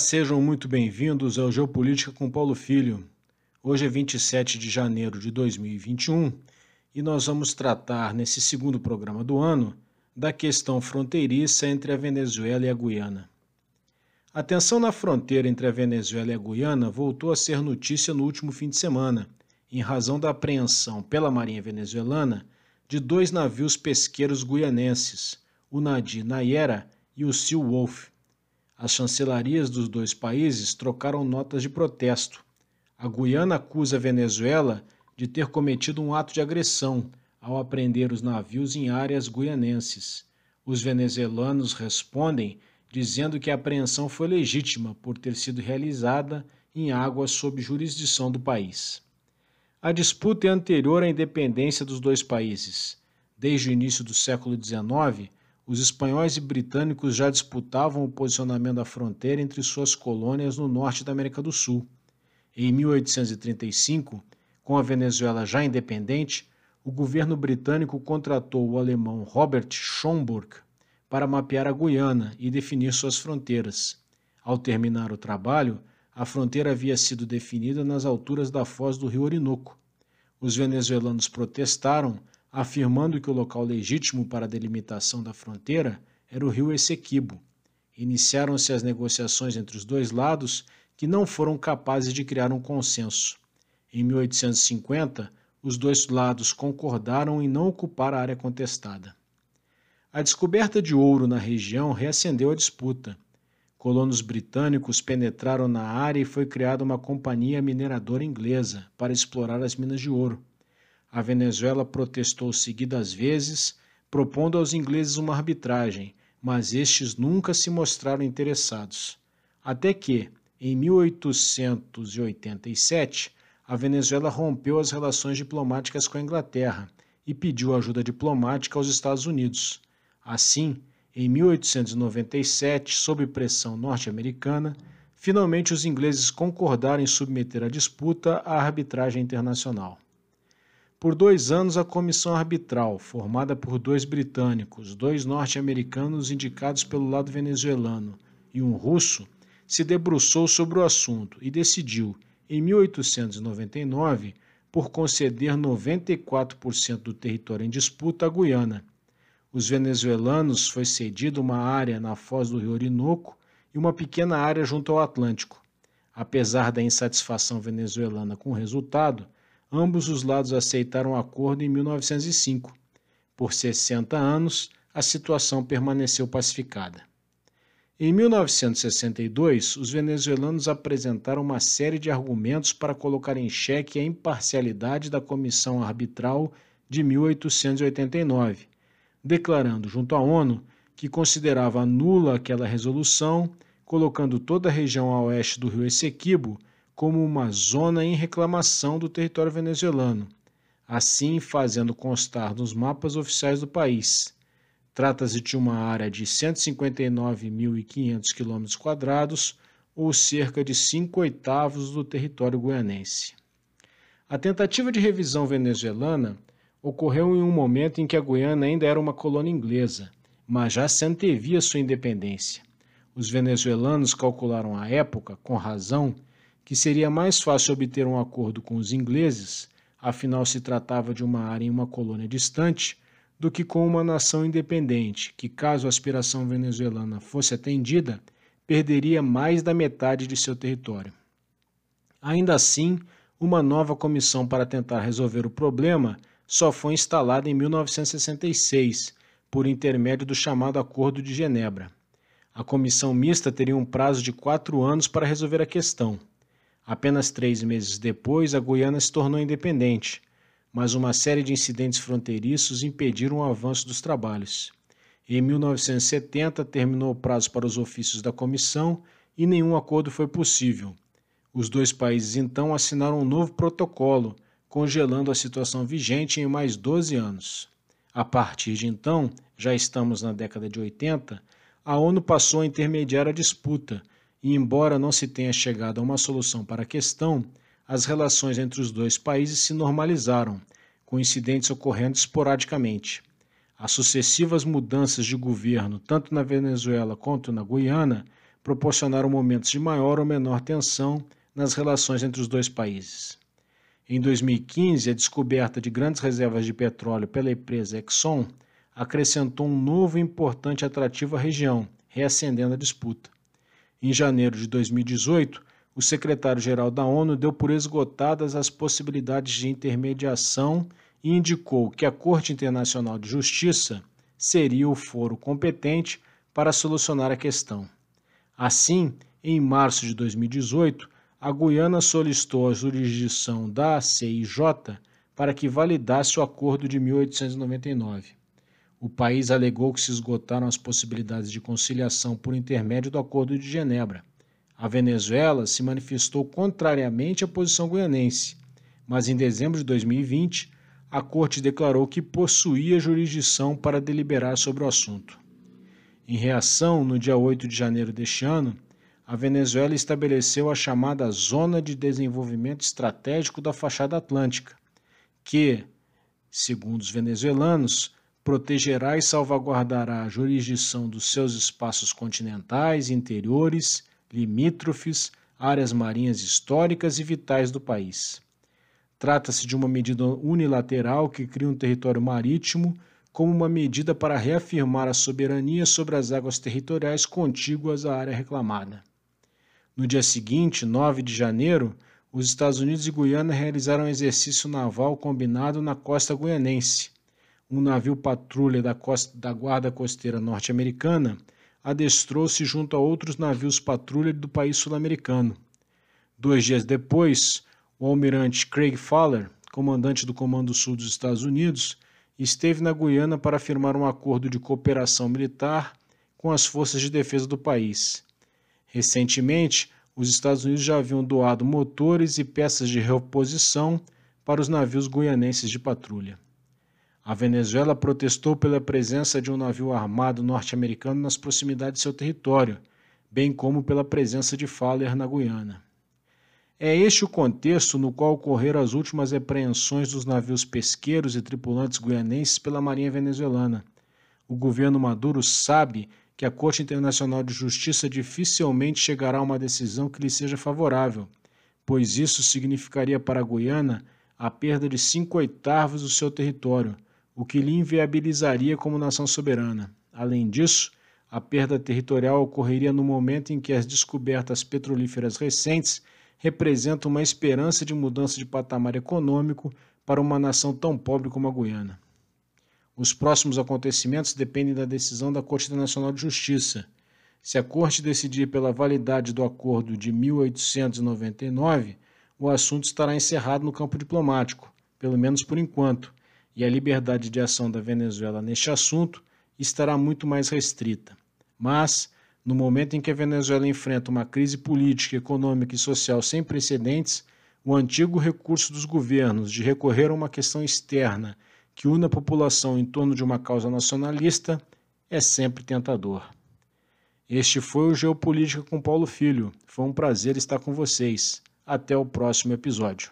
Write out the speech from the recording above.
sejam muito bem-vindos ao Geopolítica com Paulo Filho. Hoje é 27 de janeiro de 2021 e nós vamos tratar, nesse segundo programa do ano, da questão fronteiriça entre a Venezuela e a Guiana. A tensão na fronteira entre a Venezuela e a Guiana voltou a ser notícia no último fim de semana, em razão da apreensão pela Marinha Venezuelana de dois navios pesqueiros guianenses, o Nadi Nayera e o Seal Wolf. As chancelarias dos dois países trocaram notas de protesto. A Guiana acusa a Venezuela de ter cometido um ato de agressão ao apreender os navios em áreas guianenses. Os venezuelanos respondem dizendo que a apreensão foi legítima por ter sido realizada em águas sob jurisdição do país. A disputa é anterior à independência dos dois países. Desde o início do século XIX, os espanhóis e britânicos já disputavam o posicionamento da fronteira entre suas colônias no norte da América do Sul. Em 1835, com a Venezuela já independente, o governo britânico contratou o alemão Robert Schomburg para mapear a Guiana e definir suas fronteiras. Ao terminar o trabalho, a fronteira havia sido definida nas alturas da foz do rio Orinoco. Os venezuelanos protestaram afirmando que o local legítimo para a delimitação da fronteira era o rio Essequibo. Iniciaram-se as negociações entre os dois lados, que não foram capazes de criar um consenso. Em 1850, os dois lados concordaram em não ocupar a área contestada. A descoberta de ouro na região reacendeu a disputa. Colonos britânicos penetraram na área e foi criada uma companhia mineradora inglesa para explorar as minas de ouro. A Venezuela protestou seguidas vezes, propondo aos ingleses uma arbitragem, mas estes nunca se mostraram interessados. Até que, em 1887, a Venezuela rompeu as relações diplomáticas com a Inglaterra e pediu ajuda diplomática aos Estados Unidos. Assim, em 1897, sob pressão norte-americana, finalmente os ingleses concordaram em submeter a disputa à arbitragem internacional. Por dois anos, a comissão arbitral, formada por dois britânicos, dois norte-americanos indicados pelo lado venezuelano e um russo, se debruçou sobre o assunto e decidiu, em 1899, por conceder 94% do território em disputa à Guiana. Os venezuelanos foi cedido uma área na foz do rio Orinoco e uma pequena área junto ao Atlântico. Apesar da insatisfação venezuelana com o resultado, ambos os lados aceitaram o acordo em 1905. Por 60 anos, a situação permaneceu pacificada. Em 1962, os venezuelanos apresentaram uma série de argumentos para colocar em xeque a imparcialidade da Comissão Arbitral de 1889, declarando junto à ONU que considerava nula aquela resolução, colocando toda a região a oeste do rio Essequibo como uma zona em reclamação do território venezuelano, assim fazendo constar nos mapas oficiais do país. Trata-se de uma área de 159.500 km, ou cerca de 5 oitavos do território guianense. A tentativa de revisão venezuelana ocorreu em um momento em que a Guiana ainda era uma colônia inglesa, mas já se antevia sua independência. Os venezuelanos calcularam à época, com razão, que seria mais fácil obter um acordo com os ingleses, afinal se tratava de uma área em uma colônia distante, do que com uma nação independente, que, caso a aspiração venezuelana fosse atendida, perderia mais da metade de seu território. Ainda assim, uma nova comissão para tentar resolver o problema só foi instalada em 1966, por intermédio do chamado Acordo de Genebra. A comissão mista teria um prazo de quatro anos para resolver a questão. Apenas três meses depois, a Guiana se tornou independente, mas uma série de incidentes fronteiriços impediram o avanço dos trabalhos. Em 1970, terminou o prazo para os ofícios da comissão e nenhum acordo foi possível. Os dois países então assinaram um novo protocolo, congelando a situação vigente em mais 12 anos. A partir de então, já estamos na década de 80, a ONU passou a intermediar a disputa e, embora não se tenha chegado a uma solução para a questão, as relações entre os dois países se normalizaram, com incidentes ocorrendo esporadicamente. As sucessivas mudanças de governo, tanto na Venezuela quanto na Guiana, proporcionaram momentos de maior ou menor tensão nas relações entre os dois países. Em 2015, a descoberta de grandes reservas de petróleo pela empresa Exxon acrescentou um novo e importante atrativo à região, reacendendo a disputa. Em janeiro de 2018, o secretário-geral da ONU deu por esgotadas as possibilidades de intermediação e indicou que a Corte Internacional de Justiça seria o foro competente para solucionar a questão. Assim, em março de 2018, a Guiana solicitou a jurisdição da CIJ para que validasse o acordo de 1899. O país alegou que se esgotaram as possibilidades de conciliação por intermédio do Acordo de Genebra. A Venezuela se manifestou contrariamente à posição guianense, mas em dezembro de 2020 a Corte declarou que possuía jurisdição para deliberar sobre o assunto. Em reação, no dia 8 de janeiro deste ano, a Venezuela estabeleceu a chamada Zona de Desenvolvimento Estratégico da Fachada Atlântica, que, segundo os venezuelanos, protegerá e salvaguardará a jurisdição dos seus espaços continentais, interiores, limítrofes, áreas marinhas históricas e vitais do país. Trata-se de uma medida unilateral que cria um território marítimo como uma medida para reafirmar a soberania sobre as águas territoriais contíguas à área reclamada. No dia seguinte, 9 de janeiro, os Estados Unidos e Guiana realizaram um exercício naval combinado na costa guianense. Um navio patrulha da, costa, da Guarda Costeira norte-americana adestrou-se junto a outros navios patrulha do país sul-americano. Dois dias depois, o almirante Craig Fowler, comandante do Comando Sul dos Estados Unidos, esteve na Guiana para firmar um acordo de cooperação militar com as forças de defesa do país. Recentemente, os Estados Unidos já haviam doado motores e peças de reposição para os navios guianenses de patrulha. A Venezuela protestou pela presença de um navio armado norte-americano nas proximidades de seu território, bem como pela presença de Fowler na Guiana. É este o contexto no qual ocorreram as últimas apreensões dos navios pesqueiros e tripulantes guianenses pela Marinha venezuelana. O governo Maduro sabe que a Corte Internacional de Justiça dificilmente chegará a uma decisão que lhe seja favorável, pois isso significaria para a Guiana a perda de cinco oitavos do seu território, o que lhe inviabilizaria como nação soberana. Além disso, a perda territorial ocorreria no momento em que as descobertas petrolíferas recentes representa uma esperança de mudança de patamar econômico para uma nação tão pobre como a Guiana. Os próximos acontecimentos dependem da decisão da Corte Internacional de Justiça. Se a Corte decidir pela validade do acordo de 1899, o assunto estará encerrado no campo diplomático, pelo menos por enquanto, e a liberdade de ação da Venezuela neste assunto estará muito mais restrita. Mas, no momento em que a Venezuela enfrenta uma crise política, econômica e social sem precedentes, o antigo recurso dos governos de recorrer a uma questão externa que une a população em torno de uma causa nacionalista é sempre tentador. Este foi o Geopolítica com Paulo Filho. Foi um prazer estar com vocês. Até o próximo episódio.